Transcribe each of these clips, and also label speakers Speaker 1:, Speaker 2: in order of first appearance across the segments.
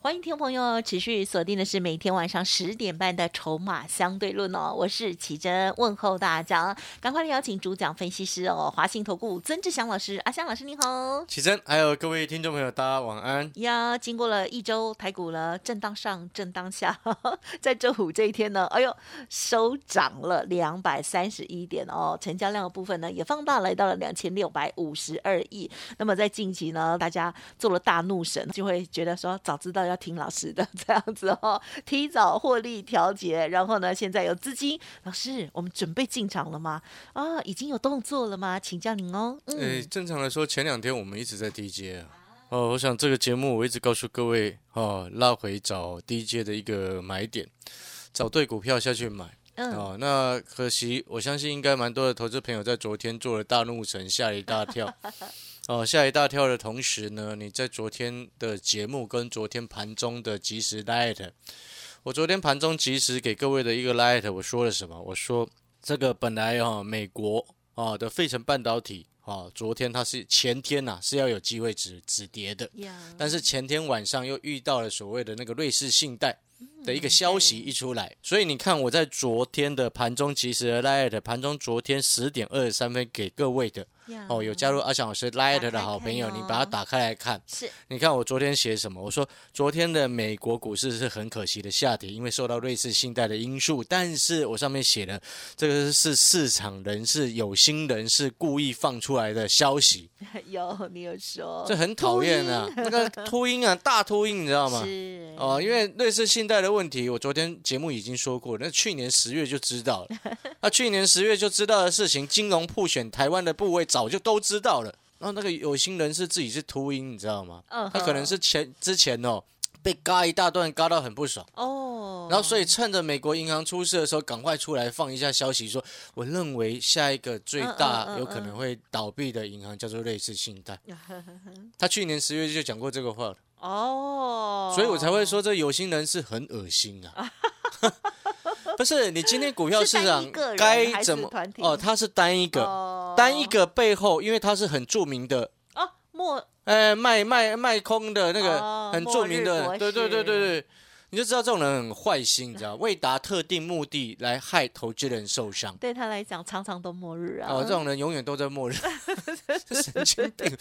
Speaker 1: 欢迎听众朋友持续锁定的是每天晚上十点半的《筹码相对论》哦，我是奇珍，问候大家，赶快来邀请主讲分析师哦，华信投顾曾志祥老师，阿祥老师你好，
Speaker 2: 奇珍，还有各位听众朋友，大家晚安。
Speaker 1: 呀，经过了一周台股了震荡上震荡下，在周五这一天呢，哎呦，收涨了两百三十一点哦，成交量的部分呢也放大来到了两千六百五十二亿。那么在近期呢，大家做了大怒神，就会觉得说，早知道要。听老师的这样子哦，提早获利调节，然后呢，现在有资金，老师，我们准备进场了吗？啊，已经有动作了吗？请教您哦。
Speaker 2: 嗯，正常来说，前两天我们一直在低阶啊。哦，我想这个节目我一直告诉各位哦，拉回找低阶的一个买点，找对股票下去买。嗯。哦，那可惜，我相信应该蛮多的投资朋友在昨天做了大怒神，吓一大跳。哦，吓一大跳的同时呢，你在昨天的节目跟昨天盘中的即时 light，我昨天盘中即时给各位的一个 light，我说了什么？我说这个本来哈美国啊的费城半导体啊，昨天它是前天呐是要有机会止止跌的，但是前天晚上又遇到了所谓的那个瑞士信贷。的一个消息一出来，所以你看我在昨天的盘中其实 light 盘中昨天十点二十三分给各位的哦，有加入阿翔老师 light 的好朋友，你把它打开来看。
Speaker 1: 是，
Speaker 2: 你看我昨天写什么？我说昨天的美国股市是很可惜的下跌，因为受到瑞士信贷的因素。但是我上面写的这个是市场人士有心人士故意放出来的消息。
Speaker 1: 有，你有说，
Speaker 2: 这很讨厌啊，那个秃鹰啊，大秃鹰，你知道吗？
Speaker 1: 是
Speaker 2: 哦，因为瑞士信贷的问题，我昨天节目已经说过，那去年十月就知道了。那去年十月就知道的事情，金融铺选台湾的部位早就都知道了。然后那个有心人士自己是秃鹰，你知道吗？嗯，他可能是前之前哦。被嘎一大段，嘎到很不爽哦。然后所以趁着美国银行出事的时候，赶快出来放一下消息，说我认为下一个最大有可能会倒闭的银行叫做瑞士信贷。他去年十月就讲过这个话了哦。所以我才会说这有心人是很恶心啊。不是你今天股票市场该怎么哦？他是单一个，单一个背后，因为他是很著名的
Speaker 1: 哦。莫。
Speaker 2: 哎，卖卖卖空的那个很著名的，对对对对对，你就知道这种人很坏心，你知道，为达特定目的来害投资人受伤。
Speaker 1: 对他来讲，常常都末日啊。
Speaker 2: 哦，这种人永远都在末日，神经病。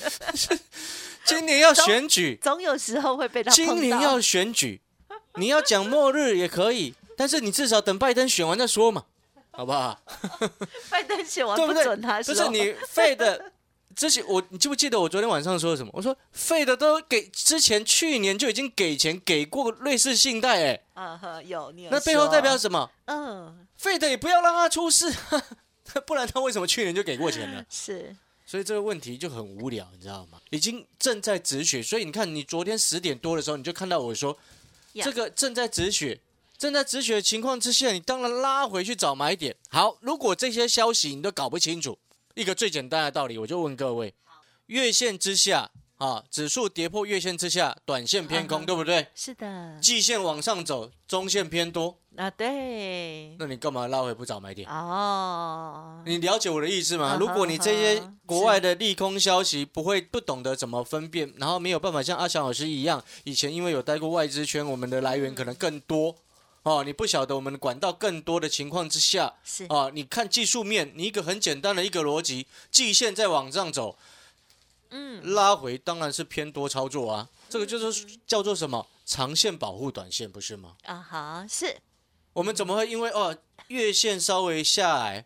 Speaker 2: 今年要选举，
Speaker 1: 总有时候会被他。
Speaker 2: 今年要选举，你要讲末日也可以，但是你至少等拜登选完再说嘛，好不好？
Speaker 1: 拜登选完不准他
Speaker 2: 说，不是你废的。之前我你记不记得我昨天晚上说什么？我说废的都给之前去年就已经给钱给过瑞士信贷哎，
Speaker 1: 啊哈有你有
Speaker 2: 那背后代表什么？嗯，废的也不要让他出事，不然他为什么去年就给过钱呢？
Speaker 1: 是，
Speaker 2: 所以这个问题就很无聊，你知道吗？已经正在止血，所以你看你昨天十点多的时候你就看到我说这个正在止血，正在止血的情况之下，你当然拉回去找买点。好，如果这些消息你都搞不清楚。一个最简单的道理，我就问各位：月线之下，啊，指数跌破月线之下，短线偏空，对不对？
Speaker 1: 是的。
Speaker 2: 季线往上走，中线偏多。
Speaker 1: 啊，对。
Speaker 2: 那你干嘛拉回不找买点？哦。你了解我的意思吗？如果你这些国外的利空消息不会不懂得怎么分辨，然后没有办法像阿强老师一样，以前因为有待过外资圈，我们的来源可能更多。哦，你不晓得我们管道更多的情况之下，
Speaker 1: 是
Speaker 2: 啊，你看技术面，你一个很简单的一个逻辑，季线在往上走，嗯，拉回当然是偏多操作啊，这个就是叫做什么长线保护短线，不是吗？
Speaker 1: 啊哈，是。
Speaker 2: 我们怎么会因为哦月线稍微下来，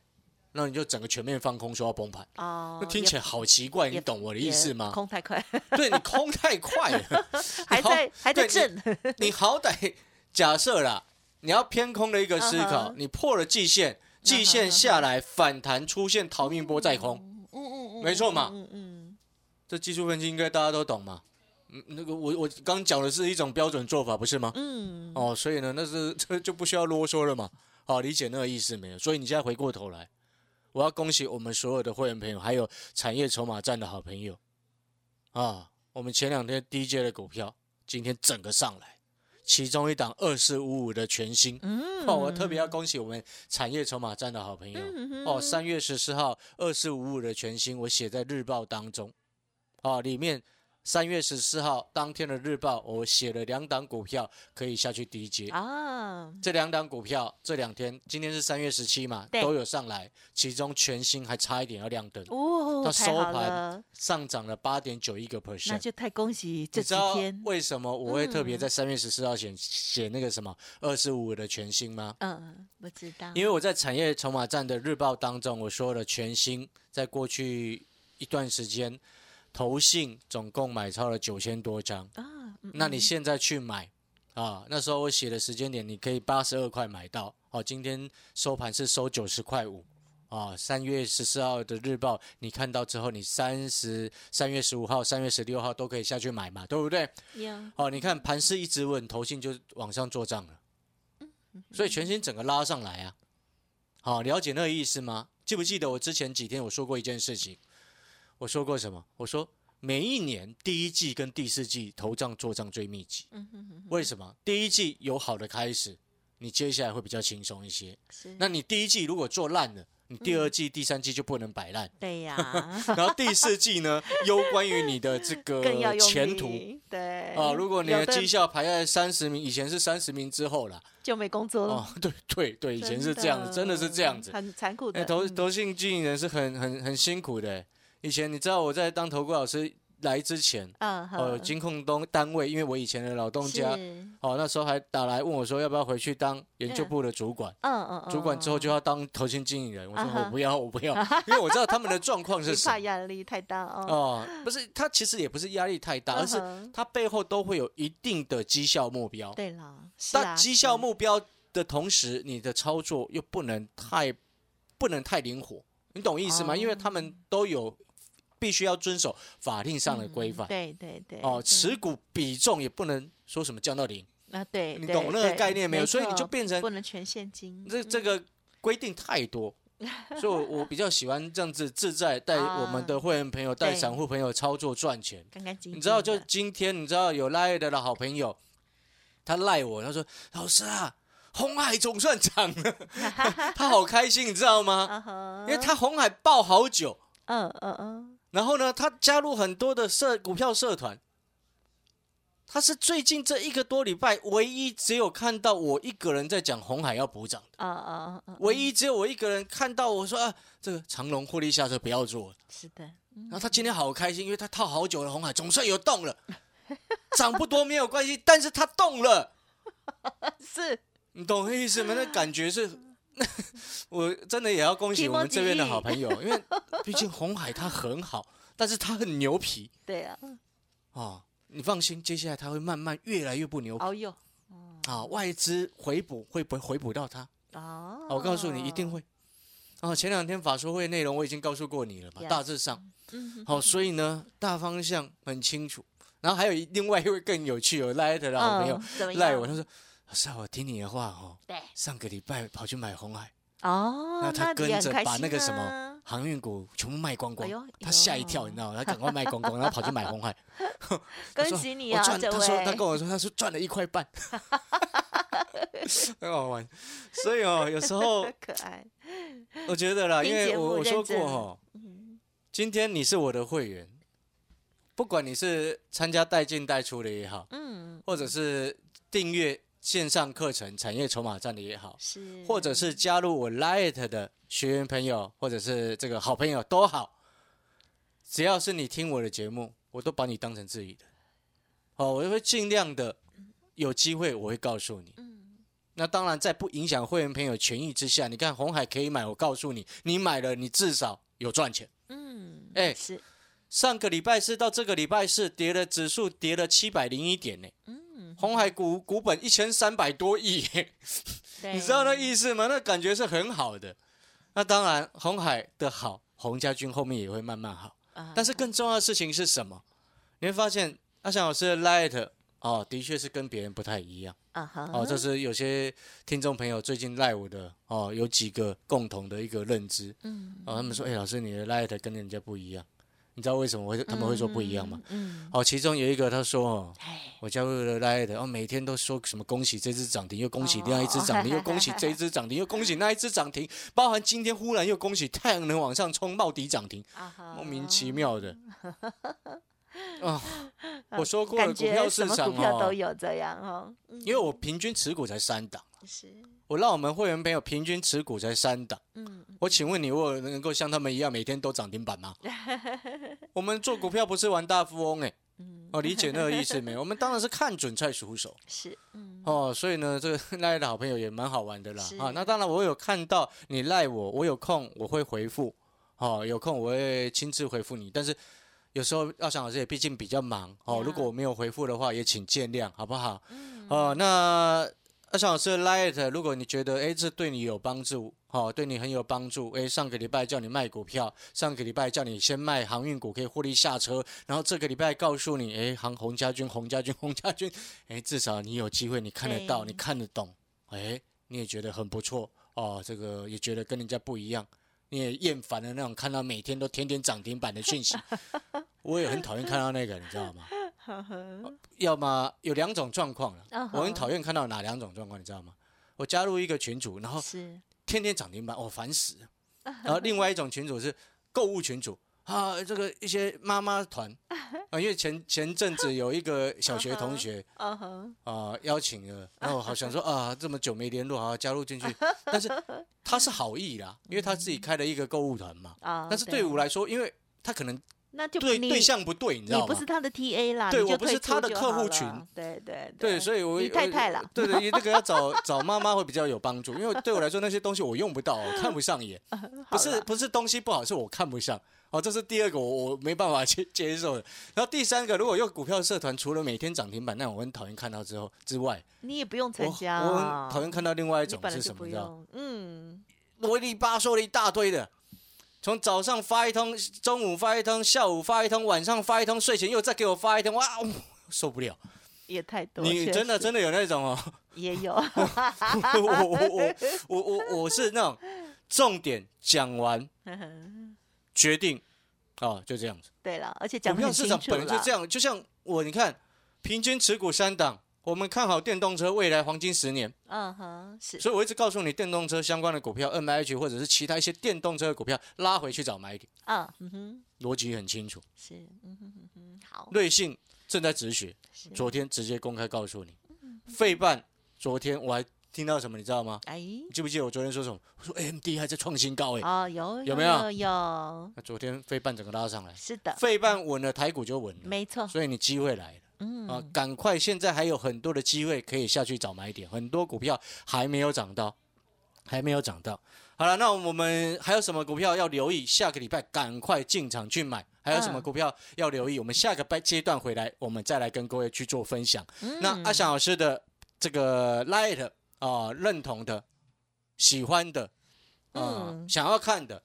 Speaker 2: 那你就整个全面放空说要崩盘？哦，那听起来好奇怪，你懂我的意思吗？
Speaker 1: 空太快，
Speaker 2: 对你空太快了，
Speaker 1: 还在还在震，
Speaker 2: 你好歹假设啦。你要偏空的一个思考，你破了季线，季线下来反弹出现逃命波再空，嗯嗯嗯，没错嘛，嗯嗯，这技术分析应该大家都懂嘛，嗯，那个我我刚讲的是一种标准做法，不是吗？嗯，哦，所以呢，那是这 就不需要啰嗦了嘛，好，理解那个意思没有？所以你现在回过头来，我要恭喜我们所有的会员朋友，还有产业筹码站的好朋友。啊！我们前两天低阶的股票，今天整个上来，其中一档二四五五的全新，哦，我特别要恭喜我们产业筹码站的好朋友。哦，三月十四号二四五五的全新，我写在日报当中，哦，里面。三月十四号当天的日报，我写了两档股票可以下去低接啊。这两档股票这两天，今天是三月十七嘛，都有上来，其中全新还差一点要亮灯哦。它收盘上涨了八点九一个 percent，
Speaker 1: 那就太恭喜这几天。
Speaker 2: 为什么我会特别在三月十四号写写那个什么二十五的全新吗？
Speaker 1: 嗯，不知道。
Speaker 2: 因为我在产业筹码站的日报当中，我说了全新在过去一段时间。投信总共买超了九千多张啊，那你现在去买啊？那时候我写的时间点，你可以八十二块买到。哦，今天收盘是收九十块五啊。三月十四号的日报你看到之后，你三十三月十五号、三月十六号都可以下去买嘛，对不对？
Speaker 1: 有。
Speaker 2: 哦，你看盘势一直稳，投信就往上做账了。所以全新整个拉上来啊。好，了解那个意思吗？记不记得我之前几天我说过一件事情？我说过什么？我说每一年第一季跟第四季投账做账最密集。为什么？第一季有好的开始，你接下来会比较轻松一些。那你第一季如果做烂了，你第二季、第三季就不能摆烂。
Speaker 1: 对呀。
Speaker 2: 然后第四季呢，攸关于你的这个前途。
Speaker 1: 对。
Speaker 2: 啊，如果你的绩效排在三十名，以前是三十名之后了，
Speaker 1: 就没工作了。哦，
Speaker 2: 对对对，以前是这样子，真的是这样子，
Speaker 1: 很残酷的。
Speaker 2: 投投信经营人是很很很辛苦的。以前你知道我在当投顾老师来之前，嗯，哦，金控东单位，因为我以前的老东家，哦，那时候还打来问我说要不要回去当研究部的主管，嗯嗯主管之后就要当投信经理人，我说我不要，我不要，因为我知道他们的状况是
Speaker 1: 怕压力太大哦，
Speaker 2: 哦，不是，他其实也不是压力太大，而是他背后都会有一定的绩效目标，
Speaker 1: 对啦，
Speaker 2: 但绩效目标的同时，你的操作又不能太不能太灵活，你懂意思吗？因为他们都有。必须要遵守法令上的规范，
Speaker 1: 对对对。
Speaker 2: 哦，持股比重也不能说什么降到零
Speaker 1: 啊，对，
Speaker 2: 你懂那个概念没有？所以你就变成
Speaker 1: 不能全现金。
Speaker 2: 这这个规定太多，所以我我比较喜欢这样子自在带我们的会员朋友、带散户朋友操作赚钱。你知道，就今天你知道有赖的的好朋友，他赖我，他说：“老师啊，红海总算涨了，他好开心，你知道吗？因为他红海爆好久。”嗯嗯嗯。然后呢，他加入很多的社股票社团，他是最近这一个多礼拜唯一只有看到我一个人在讲红海要补涨的啊啊啊！唯一只有我一个人看到我说啊，这个长龙获利下车不要做。
Speaker 1: 是的。
Speaker 2: 然后他今天好开心，因为他套好久的红海总算有动了，涨不多没有关系，但是他动了。
Speaker 1: 是
Speaker 2: 你懂我意思吗？那感觉是。我真的也要恭喜我们这边的好朋友，因为毕竟红海它很好，但是它很牛皮。
Speaker 1: 对啊，
Speaker 2: 哦，你放心，接下来它会慢慢越来越不牛皮。哦哟，啊，外资回补会不会回补到它？哦，我告诉你一定会。哦，前两天法说会内容我已经告诉过你了嘛，大致上，好，所以呢，大方向很清楚。然后还有另外一位更有趣有赖的好朋友赖我，他说。是啊，我听你的话哦。
Speaker 1: 对。
Speaker 2: 上个礼拜跑去买红海。哦。那他跟着把那个什么航运股全部卖光光，他吓一跳，你知道吗？他赶快卖光光，然后跑去买红海。
Speaker 1: 恭喜你啊！
Speaker 2: 他说他跟我说，他说赚了一块半。很好玩。所以哦，有时候
Speaker 1: 可爱。
Speaker 2: 我觉得啦，因为我我说过哈，今天你是我的会员，不管你是参加带进带出的也好，嗯，或者是订阅。线上课程、产业筹码站的也好，是，或者是加入我 Light 的学员朋友，或者是这个好朋友都好，只要是你听我的节目，我都把你当成自己的。哦，我就会尽量的有机会，我会告诉你。嗯，那当然在不影响会员朋友权益之下，你看红海可以买，我告诉你，你买了，你至少有赚钱。嗯，哎，是，上个礼拜四到这个礼拜四，跌了指数跌了七百零一点呢。嗯。红海股股本一千三百多亿，你知道那意思吗？那感觉是很好的。那当然，红海的好，洪家军后面也会慢慢好。但是更重要的事情是什么？你会发现阿翔老师的 Light 哦，的确是跟别人不太一样。
Speaker 1: 啊哈，
Speaker 2: 哦，这是有些听众朋友最近赖我的哦，有几个共同的一个认知。
Speaker 1: 嗯，
Speaker 2: 哦，他们说，哎，老师，你的 Light 跟人家不一样，你知道为什么会他们会说不一样吗？
Speaker 1: 嗯，
Speaker 2: 哦，其中有一个他说，我加入了 Light，哦，每天都说什么恭喜这只涨停，又恭喜另外一只涨停，又恭喜这一只涨停，又恭喜那一只涨停，包含今天忽然又恭喜太阳能往上冲，茂底涨停，
Speaker 1: 啊
Speaker 2: 莫名其妙的。啊，我说过了，股票市场
Speaker 1: 哦。股票都
Speaker 2: 哦，
Speaker 1: 有这样哦，嗯。
Speaker 2: 因为我平均持股才三档，
Speaker 1: 是，
Speaker 2: 我让我们会员朋友平均持股才三档。
Speaker 1: 嗯，
Speaker 2: 我请问你，我有能够像他们一样每天都涨停板吗？我们做股票不是玩大富翁哎、
Speaker 1: 嗯
Speaker 2: 哦，理解那个意思没有？我们当然是看准再出手
Speaker 1: 是，嗯，
Speaker 2: 哦，所以呢，这个 赖的好朋友也蛮好玩的啦啊。那当然，我有看到你赖我，我有空我会回复，哦，有空我会亲自回复你，但是。有时候耀祥老师也毕竟比较忙哦，
Speaker 1: 呀
Speaker 2: 如果我没有回复的话，也请见谅，好不好？
Speaker 1: 嗯
Speaker 2: 哦，那耀祥老师的 Light，如果你觉得哎这对你有帮助，哦，对你很有帮助，哎，上个礼拜叫你卖股票，上个礼拜叫你先卖航运股可以获利下车，然后这个礼拜告诉你，哎，航洪家军、洪家军、洪家军，哎，至少你有机会，你看得到，你看得懂，哎，你也觉得很不错哦，这个也觉得跟人家不一样。你也厌烦了那种看到每天都天天涨停板的讯息，我也很讨厌看到那个，你知道吗？要么有两种状况了。我很讨厌看到哪两种状况，你知道吗？我加入一个群组，然后
Speaker 1: 是，
Speaker 2: 天天涨停板，我、烦死。了。然后另外一种群组是购物群组啊，这个一些妈妈团。啊，因为前前阵子有一个小学同学啊邀请了，然后我好想说啊，这么久没联络啊，加入进去，但是他是好意啦，因为他自己开了一个购物团嘛，
Speaker 1: 啊，
Speaker 2: 但是对我来说，因为他可能
Speaker 1: 那就
Speaker 2: 对对象不对，你知道吗
Speaker 1: 你不是？他的 TA 啦，
Speaker 2: 对我不是他的客户群，
Speaker 1: 对对
Speaker 2: 对，所以我
Speaker 1: 你太太啦，
Speaker 2: 对对，那个要找 找妈妈会比较有帮助，因为对我来说那些东西我用不到，我看不上眼，不是不是东西不好，是我看不上。哦，这是第二个我我没办法接接受的。然后第三个，如果用股票社团，除了每天涨停板那我很讨厌看到之后之外，
Speaker 1: 你也不用参
Speaker 2: 我
Speaker 1: 加
Speaker 2: 我
Speaker 1: 啊，
Speaker 2: 很讨厌看到另外一种是什么？你知道？
Speaker 1: 用，嗯，
Speaker 2: 啰里吧嗦了一大堆的，从早上发一通，中午发一通，下午发一通，晚上发一通，睡前又再给我发一通，哇，哦受不了！
Speaker 1: 也太多，
Speaker 2: 你真的真的有那种哦。
Speaker 1: 也有，
Speaker 2: 我我我我我我是那种重点讲完 决定哦，就这样子。
Speaker 1: 对了，而且
Speaker 2: 股票市场本来就这样，就像我你看，平均持股三档，我们看好电动车未来黄金十年，
Speaker 1: 嗯哼，是，
Speaker 2: 所以我一直告诉你，电动车相关的股票，N I H 或者是其他一些电动车的股票拉回去找买点，
Speaker 1: 嗯嗯哼，
Speaker 2: 逻辑很清楚。
Speaker 1: 是，嗯哼哼哼，好，
Speaker 2: 瑞信正在止血，昨天直接公开告诉你，费半昨天我还听到什么，你知道吗？
Speaker 1: 哎，
Speaker 2: 你记不记得我昨天说什么？我说 A M D 还在创新高哎、
Speaker 1: 啊，有
Speaker 2: 有没有？
Speaker 1: 有有，
Speaker 2: 那昨天费半整个拉上来，
Speaker 1: 是的，
Speaker 2: 费半稳了，台股就稳了，
Speaker 1: 没错，
Speaker 2: 所以你机会来了
Speaker 1: 嗯
Speaker 2: 啊！赶快，现在还有很多的机会可以下去找买点，很多股票还没有涨到，还没有涨到。好了，那我们还有什么股票要留意？下个礼拜赶快进场去买。还有什么
Speaker 1: 嗯
Speaker 2: 股票要留意？我们下个拜阶段回来，我们再来跟各位去做分享。那
Speaker 1: 嗯
Speaker 2: 阿翔老师的这个 Light 啊、认同的、喜欢的、啊、
Speaker 1: 嗯
Speaker 2: 想要看的，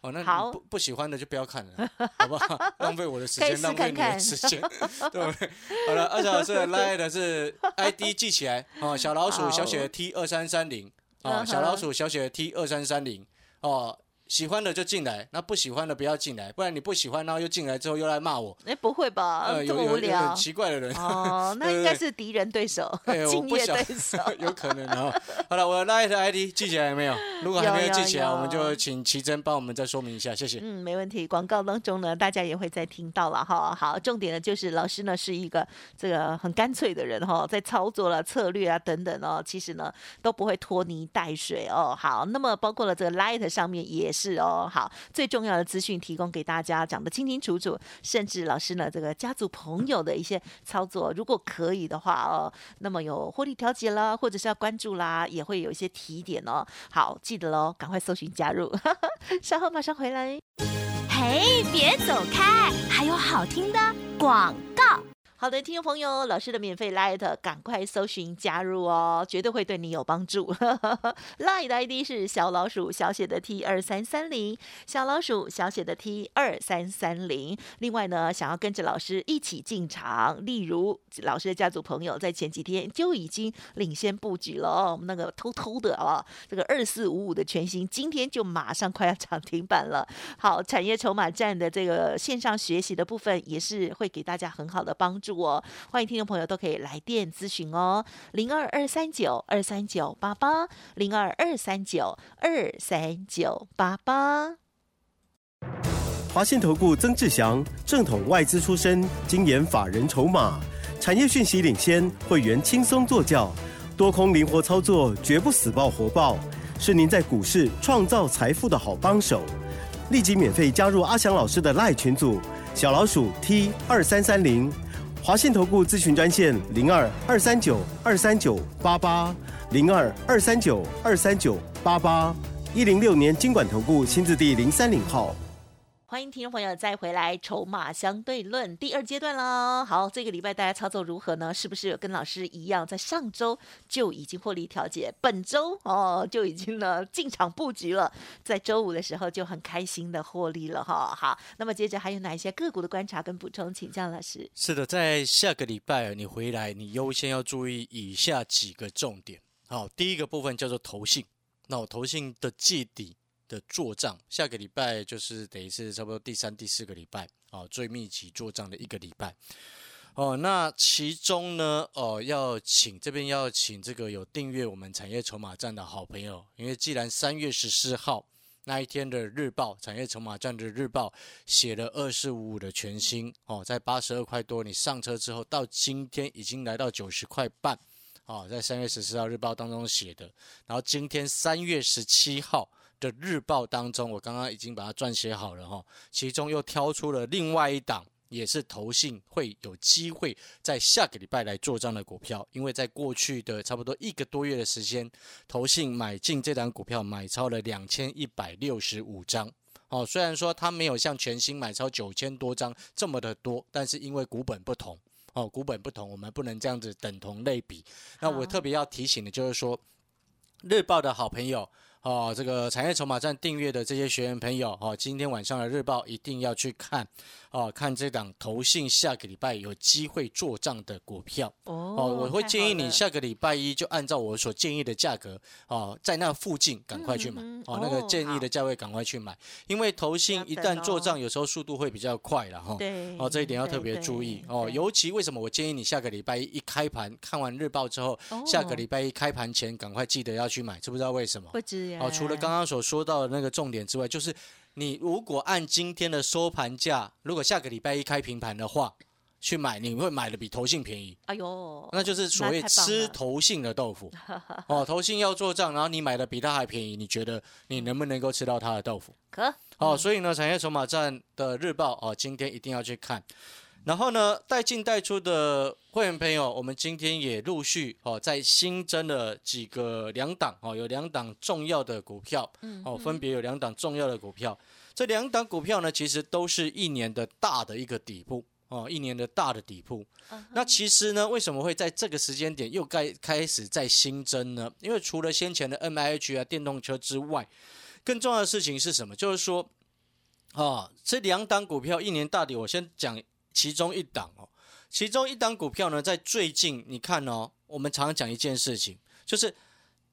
Speaker 2: 哦，那你不不喜欢的就不要看了，好不好？浪费我的时间，浪费你的时间，对不对？好了，二小老师的 Light 是 ID 记起来哦，小老鼠小写的 T 二三三零
Speaker 1: 嗯
Speaker 2: 哦，小老鼠小写的 T 二三三零哦。喜欢的就进来，那不喜欢的不要进来，不然你不喜欢，然后又进来之后又来骂我，
Speaker 1: 哎，不会吧？
Speaker 2: 呃，
Speaker 1: 这
Speaker 2: 有
Speaker 1: 么无聊
Speaker 2: 有有很，奇怪的人，
Speaker 1: 哦，那应该是敌人对手敬业对手，
Speaker 2: 有可能啊。好了，我的 Light ID 记起来没有？如果还没有记起来，
Speaker 1: 有
Speaker 2: 我们就请奇珍帮我们再说明一下，谢谢。
Speaker 1: 嗯，没问题。广告当中呢，大家也会再听到了哈。好，重点呢就是老师呢是一个这个很干脆的人哈，在操作了策略啊等等哦，其实呢都不会拖泥带水哦。好，那么包括了这个 Light 上面也是是哦。好，最重要的资讯提供给大家，讲得清清楚楚，甚至老师呢这个家族朋友的一些操作，如果可以的话哦，那么有获利调节啦，或者是要关注啦，也会有一些提点哦。好，记得喽，赶快搜寻加入，稍后马上回来。
Speaker 3: 嘿，别走开，还有好听的广。
Speaker 1: 好的，听众朋友，老师的免费 Light，赶快搜寻加入哦，绝对会对你有帮助。Light 的 ID 是小老鼠小写的 T 二三三零，小老鼠小写的 T 二三三零。另外呢，想要跟着老师一起进场，例如老师的家族朋友在前几天就已经领先布局了哦，我们那个偷偷的哦，这个二四五五的全新，今天就马上快要涨停板了。好，产业筹码站的这个线上学习的部分，也是会给大家很好的帮助。我欢迎听众朋友都可以来电咨询哦，零二二三九二三九八八，零二二三九二三九八八。
Speaker 4: 华信投顾曾志祥，正统外资出身，精研法人筹码，产业讯息领先，会员轻松做教，多空灵活操作，绝不死爆活爆，是您在股市创造财富的好帮手。立即免费加入阿祥老师的赖群组，小老鼠 T 二三三零。华信投顾咨询专线零二二三九二三九八八零二二三九二三九八八一零六年经管投顾新字第零三零号。
Speaker 1: 欢迎听众朋友再回来，筹码相对论第二阶段喽。好，这个礼拜大家操作如何呢？是不是跟老师一样，在上周就已经获利调节，本周哦就已经呢进场布局了，在周五的时候就很开心的获利了哈。好，那么接着还有哪一些个股的观察跟补充，请教老师。
Speaker 2: 是的，在下个礼拜你回来，你优先要注意以下几个重点。好，第一个部分叫做投信，那我投信的季底。的做账，下个礼拜就是等于是差不多第三、第四个礼拜啊，最密集做账的一个礼拜哦。那其中呢，哦，要请这边要请这个有订阅我们产业筹码站的好朋友，因为既然三月十四号那一天的日报，产业筹码站的日报写了二四五五的全新哦，在八十二块多，你上车之后到今天已经来到九十块半哦，在三月十四号日报当中写的，然后今天三月十七号。的日报当中，我刚刚已经把它撰写好了哈，其中又挑出了另外一档，也是投信会有机会在下个礼拜来做账的股票，因为在过去的差不多一个多月的时间，投信买进这档股票买超了两千一百六十五张，哦，虽然说它没有像全新买超九千多张这么的多，但是因为股本不同，哦，股本不同，我们不能这样子等同类比。那我特别要提醒的就是说，日报的好朋友。哦，这个产业筹码站订阅的这些学员朋友，哦，今天晚上的日报一定要去看，哦，看这档投信下个礼拜有机会做账的股票。哦，我会建议你下个礼拜一就按照我所建议的价格，哦，在那附近赶快去买，哦，那个建议的价位赶快去买，因为投信一旦做账，有时候速度会比较快了哈。
Speaker 1: 对。
Speaker 2: 哦，这一点要特别注意哦，尤其为什么我建议你下个礼拜一一开盘看完日报之后，下个礼拜一开盘前赶快记得要去买，知不知道为什么？
Speaker 1: 不知。
Speaker 2: 哦，除了刚刚所说到的那个重点之外，就是你如果按今天的收盘价，如果下个礼拜一开平盘的话，去买你会买的比投信便宜。哎呦，那就是所谓吃投信的豆腐。哦，投信要做账，然后你买的比他还便宜，你觉得你能不能够吃到他的豆腐？
Speaker 1: 可。
Speaker 2: 哦，所以呢，产业筹码站的日报哦，今天一定要去看。然后呢，带进带出的会员朋友，我们今天也陆续哦，在新增了几个两档哦，有两档重要的股票，哦，分别有两档重要的股票。这两档股票呢，其实都是一年的大的一个底部哦，一年的大的底部。那其实呢，为什么会在这个时间点又该开始在新增呢？因为除了先前的 M I H 啊电动车之外，更重要的事情是什么？就是说，啊，这两档股票一年大底，我先讲。其中一档哦，其中一档股票呢，在最近你看哦，我们常常讲一件事情，就是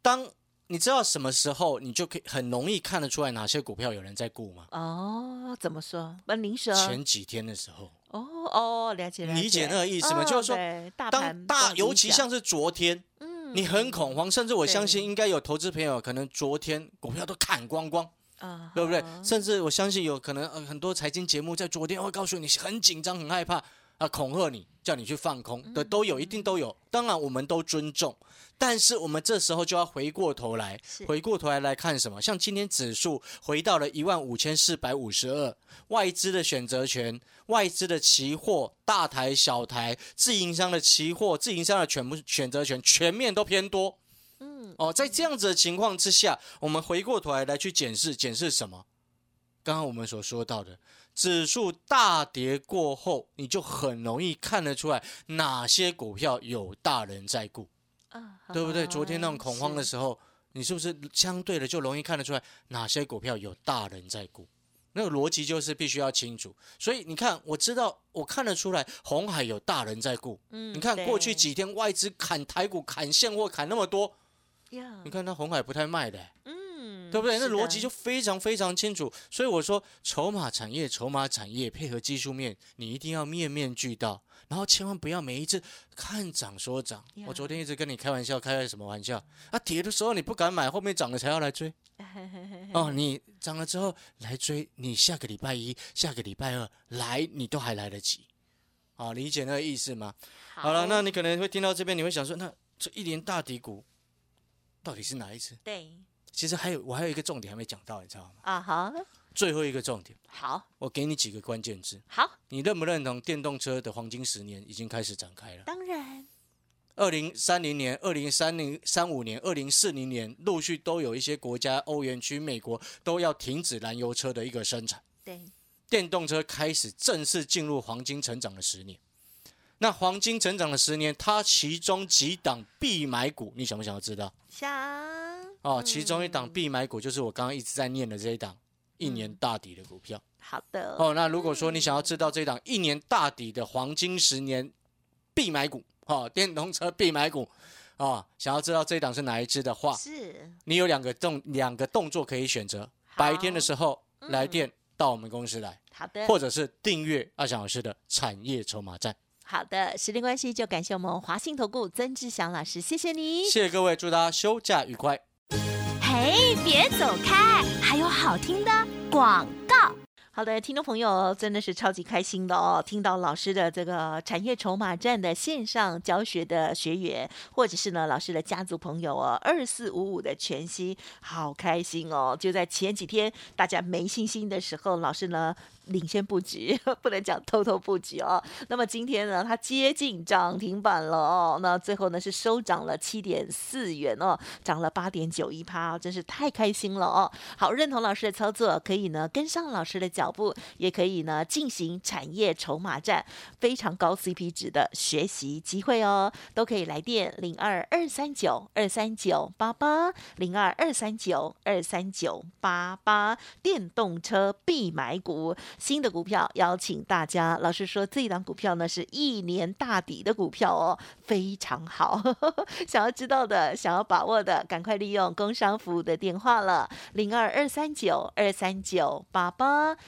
Speaker 2: 当你知道什么时候，你就可以很容易看得出来哪些股票有人在顾吗？
Speaker 1: 哦，怎么说？那您说
Speaker 2: 前几天的时候。
Speaker 1: 哦哦，了解了
Speaker 2: 理解那个意思吗？就是说，当大，尤其像是昨天，嗯，你很恐慌，甚至我相信应该有投资朋友可能昨天股票都砍光光。啊，对不对？甚至我相信有可能，呃，很多财经节目在昨天会告诉你很紧张、很害怕啊，恐吓你，叫你去放空的都有，一定都有。当然，我们都尊重，但是我们这时候就要回过头来，回过头来来看什么？像今天指数回到了一万五千四百五十二，外资的选择权、外资的期货、大台、小台、自营商的期货、自营商的全部选择权，全面都偏多。哦，在这样子的情况之下，我们回过头来来去检视，检视什么？刚刚我们所说到的，指数大跌过后，你就很容易看得出来哪些股票有大人在顾，啊，对不对？昨天那种恐慌的时候，你是不是相对的就容易看得出来哪些股票有大人在顾？那个逻辑就是必须要清楚。所以你看，我知道我看得出来红海有大人在顾。嗯，你看过去几天外资砍台股、砍现货、砍那么多，你看它红海不太卖的。嗯。对不对？那逻辑就非常非常清楚。所以我说，筹码产业、筹码产业配合技术面，你一定要面面俱到，然后千万不要每一次看涨说涨。我昨天一直跟你开玩笑，开了什么玩笑？啊，跌的时候你不敢买，后面涨了才要来追。哦，你涨了之后来追，你下个礼拜一、下个礼拜二来，你都还来得及。啊，理解那个意思吗？好了，那你可能会听到这边，你会想说，那这一年大底股到底是哪一只？
Speaker 1: 对。
Speaker 2: 其实还有，我还有一个重点还没讲到，你知道吗？
Speaker 1: 啊哈，
Speaker 2: 最后一个重点。
Speaker 1: 好，
Speaker 2: 我给你几个关键字。
Speaker 1: 好，
Speaker 2: 你认不认同电动车的黄金十年已经开始展开了？
Speaker 1: 当然。
Speaker 2: 二零三零年、二零三零三五年、二零四零年，陆续都有一些国家、欧元区、美国都要停止燃油车的一个生产。
Speaker 1: 对，
Speaker 2: 电动车开始正式进入黄金成长的十年。那黄金成长的十年，它其中几档必买股，你想不想要知道？
Speaker 1: 想。
Speaker 2: 哦，其中一档必买股就是我刚刚一直在念的这一档一年大底的股票。
Speaker 1: 好的。
Speaker 2: 哦，那如果说你想要知道这一档一年大底的黄金十年必买股，哦，电动车必买股，哦，想要知道这一档是哪一支的话，
Speaker 1: 是。
Speaker 2: 你有两个动两个动作可以选择，白天的时候来电到我们公司来，
Speaker 1: 好的，
Speaker 2: 或者是订阅阿翔老师的产业筹码站。
Speaker 1: 好的，时间关系就感谢我们华信投顾曾志祥老师，谢谢你，
Speaker 2: 谢谢各位，祝大家休假愉快。
Speaker 3: 嘿，别走开！还有好听的广告。
Speaker 1: 好的，听众朋友真的是超级开心的哦，听到老师的这个产业筹码站的线上教学的学员，或者是呢老师的家族朋友哦，二四五五的全息，好开心哦！就在前几天大家没信心的时候，老师呢。领先布局，不能讲偷偷布局哦。那么今天呢，它接近涨停板了哦。那最后呢是收涨了七点四元哦，涨了八点九一趴，真是太开心了哦。好，认同老师的操作，可以呢跟上老师的脚步，也可以呢进行产业筹码战，非常高 CP 值的学习机会哦。都可以来电零二二三九二三九八八零二二三九二三九八八，电动车必买股。新的股票邀请大家，老师说这一档股票呢是一年大底的股票哦，非常好。想要知道的，想要把握的，赶快利用工商服务的电话了，零二二三九二三九八八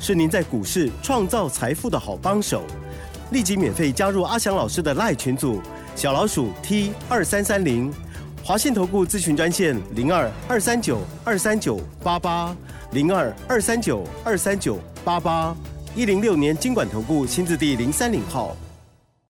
Speaker 4: 是您在股市创造财富的好帮手。立即免费加入阿翔老师的赖群组，小老鼠 T 二三三零，华信投顾咨询专线零二二三九二三九八八。零二二三九二三九八八一零六年经管投顾新字第零三零号。